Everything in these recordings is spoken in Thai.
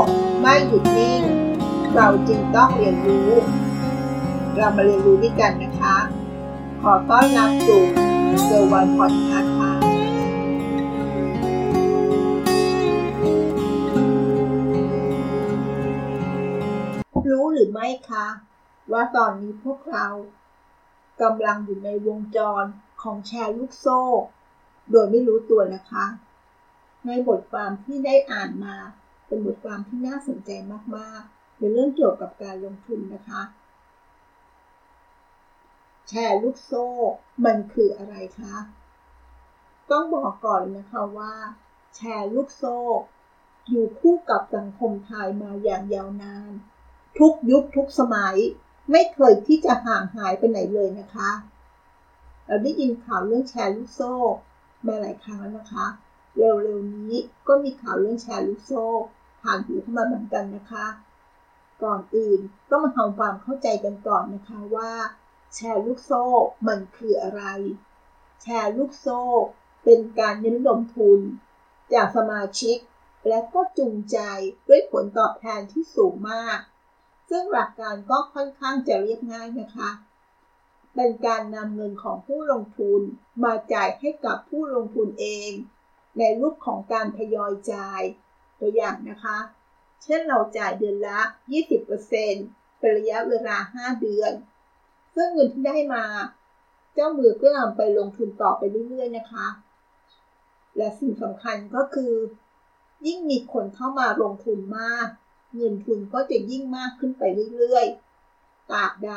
กไม่หยุดนิ่ง เราจึงต้องเรียนรู้ เรามาเรียนรู้ด้วยกันนะคะ ขอต้อนรับสู่เซอร์วันพอดคาส์ค่ะรู้หรือไม่คะ ว่าตอนนี้พวกเรากำลังอยู่ในวงจรของแชร์ลูกโซ่ โดยไม่รู้ตัวนะคะ ในบทความที่ได้อ่านมา เป็นบทความที่น่าสนใจมากๆเป็นเรื่องเกี่ยวกับการลงทุนนะคะ แชร์ลูกโซ่ มันคืออะไรคะ ต้องบอกก่อนนะคะว่า แชร์ลูกโซ่ อยู่คู่กับสังคมไทยมาอย่างยาวนาน ทุกยุคทุกสมัย ไม่เคยที่จะห่างหายไปไหนเลยนะคะ เราได้ยินข่าวเรื่องแชร์ลูกโซ่มาหลายครั้งแล้วนะคะ เร็วๆนี้ก็มีข่าวเรื่องแชร์ลูกโซ่ ผ่านหูเข้ามาเหมือนกันนะคะ ก่อนอื่นต้องมาทำความเข้าใจกันก่อนนะคะว่า แชร์ลูกโซ่มันคืออะไร แชร์ลูกโซ่เป็นการเน้นลงทุน จากสมาชิก และก็จูงใจด้วยผลตอบแทนที่สูงมาก ซึ่งหลักการก็ค่อนข้างจะเรียบง่ายนะคะเป็นการนำเงินของผู้ลงทุนมาจ่ายให้กับผู้ลงทุนเอง ในรูปของการทยอยจ่าย ตัวอย่างนะคะ เช่นเราจ่ายเดือนละ 20%เป็นระยะเวลา 5 เดือน ซึ่งเงินที่ได้มา เจ้ามือก็นำไปลงทุนต่อไปเรื่อยๆนะคะ และสิ่งสำคัญก็คือ ยิ่งมีคนเข้ามาลงทุนมาก เงินทุนก็จะยิ่งมากขึ้นไปเรื่อยๆตราบใด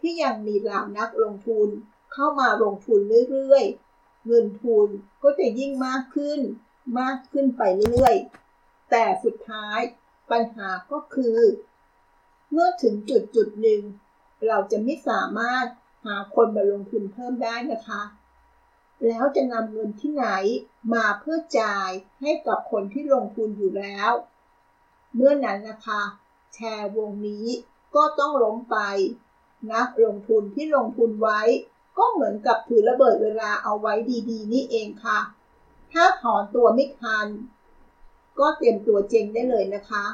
ที่ยังมีเหล่านักลงทุนเข้ามาลงทุนเรื่อยๆ เงินทุนก็จะยิ่งมากขึ้น มากขึ้นไปเรื่อยๆ แต่สุดท้ายปัญหาก็คือ เมื่อถึงจุดจุดหนึ่ง เราจะไม่สามารถหาคนมาลงทุนเพิ่มได้นะคะ แล้วจะนำเงินที่ไหนมาเพื่อจ่ายให้กับคนที่ลงทุนอยู่แล้ว เมื่อนั้นนะคะ แชร์วงนี้ก็ต้องล้มไป นักลงทุนที่ลงทุนไว้ ก็เหมือนกับถือระเบิดเวลาเอาไว้ดีๆ นี่เองค่ะ ถ้าถอนตัวไม่ทัน ก็เตรียมตัวเจงได้เลยนะคะ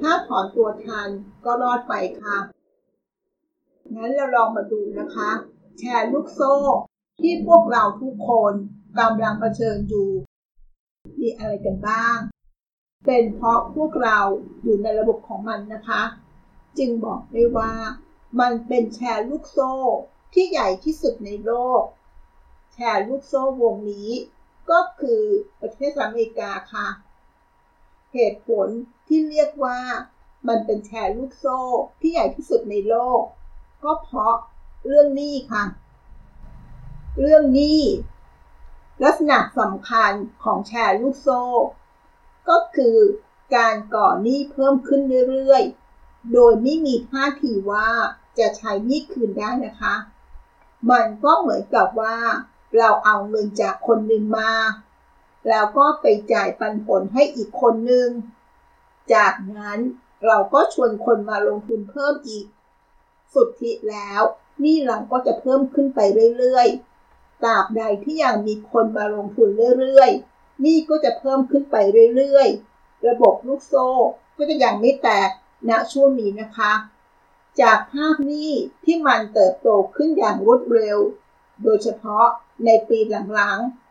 ถ้าถอนตัวทันก็รอดไปค่ะ งั้นเราลองมาดูนะคะ แชร์ลูกโซ่ที่พวกเราทุกคนกำลังเผชิญอยู่ มีอะไรกันบ้าง เป็นเพราะพวกเราอยู่ในระบบของมันนะคะ จึงบอกได้ว่ามันเป็นแชร์ลูกโซ่ที่ใหญ่ที่สุดในโลก แชร์ลูกโซ่วงนี้ ก็คือประเทศอเมริกาค่ะ เหตุผลที่เรียกว่ามันเป็นแชร์ลูกโซ่ที่ใหญ่ที่สุดในโลก ก็เพราะเรื่องนี้ค่ะ เรื่องนี้ลักษณะสำคัญของแชร์ลูกโซ่ ก็คือการก่อหนี้เพิ่มขึ้นเรื่อยๆ โดยไม่มีท่าทีว่าจะใช้หนี้คืนได้นะคะ มันก็เหมือนกับว่า เราเอาเงินจากคนหนึ่งมา แล้วก็ไปจ่ายปันผลให้อีกคนหนึ่งจากนั้นเราก็ชวนคนมาลงทุนเพิ่มอีก สุดที่แล้วนี่เราก็จะเพิ่มขึ้นไปเรื่อยๆ ตราบใดที่ยังมีคนมาลงทุนเรื่อยๆ นี่ก็จะเพิ่มขึ้นไปเรื่อยๆ ระบบลูกโซ่ก็จะยังไม่แตกณช่วงนี้นะคะ จากภาพนี้ที่มันเติบโตขึ้นอย่างรวดเร็ว โดยเฉพาะในปีหลังๆ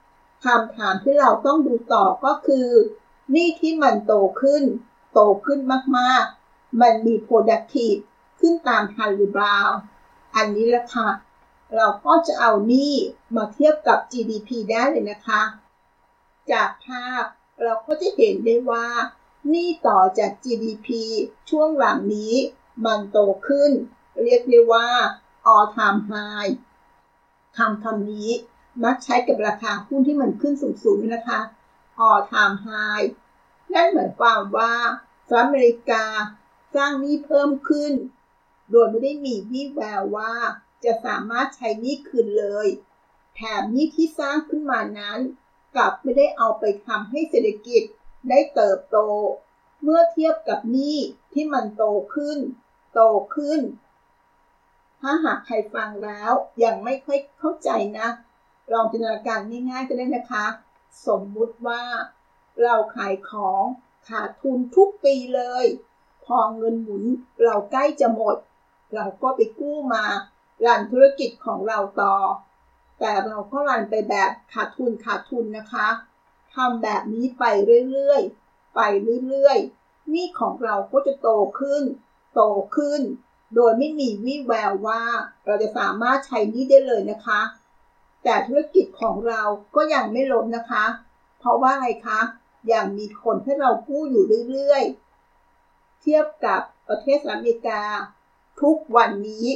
คำถามที่เราต้องดูต่อก็คือหนี่ที่มันโตขึ้น โตขึ้นมากๆ มันมี productive ขึ้นตามทันหรือเปล่า อันนี้แหละค่ะ เราก็จะเอานี่มาเทียบกับ GDP ได้เลยนะคะ จากภาพเราก็จะเห็นได้ว่าหนี่ต่อจาก GDP ช่วงหลังนี้มันโตขึ้น เรียกได้ว่า all time high คำคำนี้ มักใช้กับราคาหุ้นที่มันขึ้นสูงๆนะคะ all time high นั่นหมายความว่าสหรัฐอเมริกาสร้างหนี้เพิ่มขึ้น โดยไม่ได้มีวี่แววว่าจะสามารถใช้หนี้คืนเลย แถมหนี้ที่สร้างขึ้นมานั้น กลับไม่ได้เอาไปทำให้เศรษฐกิจได้เติบโต เมื่อเทียบกับหนี้ที่มันโตขึ้น โตขึ้น ถ้าหากใครฟังแล้วยังไม่ค่อยเข้าใจนะ ลองจินตนาการง่ายๆก็ได้นะคะ สมมุติว่าเราขายของขาดทุนทุกปีเลย พอเงินหมุนเราใกล้จะหมด เราก็ไปกู้มารันธุรกิจของเราต่อ แต่เราก็รันไปแบบขาดทุนขาดทุนนะคะทำแบบนี้ไปเรื่อยๆ ไปเรื่อยๆหนี้ของเราก็จะโตขึ้น โตขึ้น โดยไม่มีวี่แววว่าเราจะสามารถใช้นี้ได้เลยนะคะ แต่ธุรกิจของเราก็ยังไม่ล้มนะคะ เพราะว่าอะไรคะยังมีคนให้เรากู้อยู่เรื่อยๆ เทียบกับประเทศสหรัฐอเมริกา ทุกวันนี้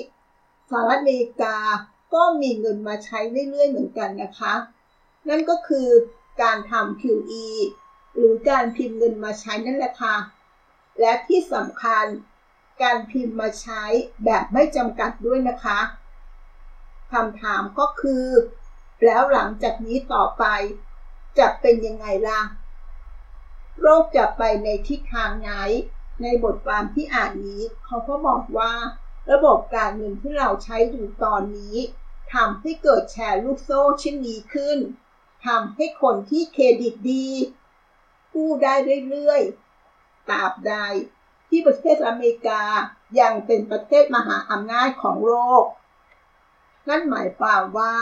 สหรัฐอเมริกาก็มีเงินมาใช้เรื่อยๆ เหมือนกันนะคะ นั่นก็คือการทำ QE หรือการพิมพ์เงินมาใช้นั่นแหละค่ะ และที่สำคัญการพิมพ์มาใช้แบบไม่จำกัดด้วยนะคะ คำถามก็คือ แล้วหลังจากนี้ต่อไป จะเป็นยังไงล่ะโรคจะไปในทิศทางไหน ในบทความที่อ่านนี้ เขาก็บอกว่า ระบบการเงินที่เราใช้อยู่ตอนนี้ทำให้เกิดแชร์ลูกโซ่เช่นนี้ขึ้นทำให้คนที่เครดิตดีกู้ได้เรื่อยๆตราบใดที่ประเทศอเมริกายังเป็นประเทศมหาอำนาจของโลก นั่นหมายความว่า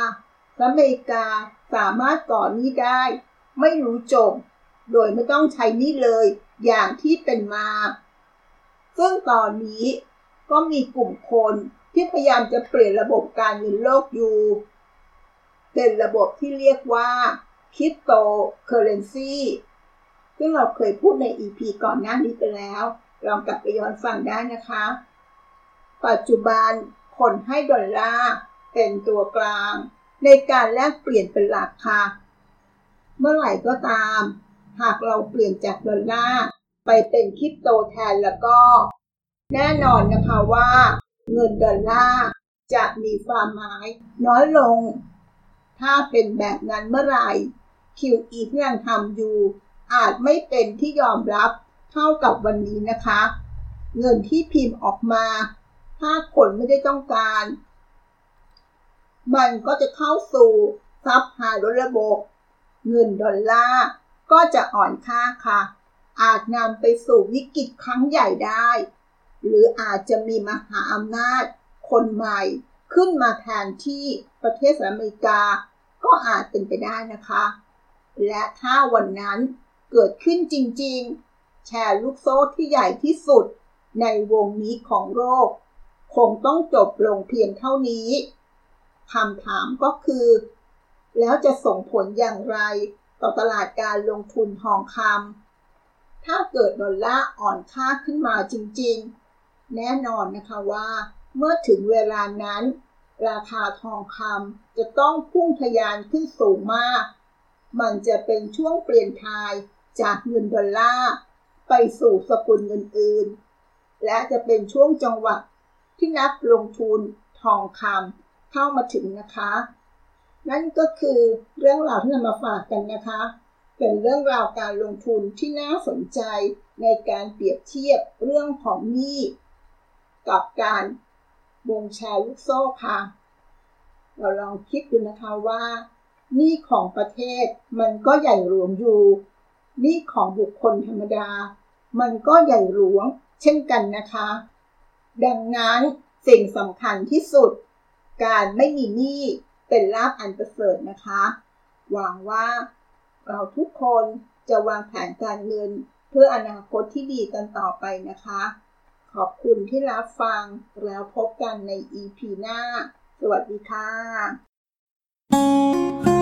อเมริกาสามารถก่อหนี้ได้ ไม่รู้จบ โดยไม่ต้องใช้นี้เลยอย่างที่เป็นมา ซึ่งตอนนี้ก็มีกลุ่มคนที่พยายามจะเปลี่ยนระบบการเงินโลกอยู่ เป็นระบบที่เรียกว่าคริปโตเคอเรนซีซึ่งเราเคยพูดใน EP ก่อนหน้านี้ไปแล้ว ลองกลับไปย้อนฟังได้นะคะ ปัจจุบันคนให้ดอลลาร์ เป็นตัวกลาง ในการแลกเปลี่ยนเป็นหลักค่ะเมื่อไหร่ก็ตาม หากเราเปลี่ยนจากดอลลาร์ไปเป็นคริปโตแทนแล้วก็ แน่นอนนะคะว่า เงินดอลลาร์จะมีความหมายน้อยลง ถ้าเป็นแบบนั้นเมื่อไหร่ QE ที่ยังทำอยู่ อาจไม่เป็นที่ยอมรับเท่ากับวันนี้นะคะ เงินที่พิมพ์ออกมา ถ้าคนไม่ได้ต้องการ มันก็จะเข้าสู่ซับหาลดระบบเงินดอลลาร์ก็จะอ่อนค่าค่ะ อาจนำไปสู่วิกฤตครั้งใหญ่ได้ หรืออาจจะมีมหาอำนาจคนใหม่ขึ้นมาแทนที่ประเทศอเมริกา ก็อาจเป็นไปได้นะคะ และถ้าวันนั้นเกิดขึ้นจริงๆ แชร์ลูกโซ่ที่ใหญ่ที่สุดในวงนี้ของโลกคงต้องจบลงเพียงเท่านี้ คำถามก็คือ แล้วจะส่งผลอย่างไรต่อตลาดการลงทุนทองคำถ้าเกิดดอลลาร์อ่อนค่าขึ้นมาจริงๆ แน่นอนนะคะว่า เมื่อถึงเวลานั้น ราคาทองคำจะต้องพุ่งทะยานขึ้นสูงมาก มันจะเป็นช่วงเปลี่ยนทายจากเงินดอลลาร์ไปสู่สกุลเงินอื่น และจะเป็นช่วงจังหวะที่นักลงทุนทองคำ เข้ามาถึงนะคะ นั่นก็คือเรื่องราวที่นำมาฝากกันนะคะ เป็นเรื่องราวการลงทุนที่น่าสนใจในการเปรียบเทียบเรื่องของหนี้กับการวงแชร์ลูกโซ่ค่ะ เราลองคิดดูนะคะว่าหนี้ของประเทศมันก็ใหญ่หลวงอยู่หนี้ของบุคคลธรรมดา มันก็ใหญ่หลวงเช่นกันนะคะ ดังนั้นสิ่งสำคัญที่สุด การไม่มีหนี้เป็นลาภอันประเสริฐนะคะ หวังว่าเราทุกคนจะวางแผนการเงินเพื่ออนาคตที่ดีกันต่อไปนะคะ ขอบคุณที่รับฟังแล้วพบกันใน EP หน้า สวัสดีค่ะ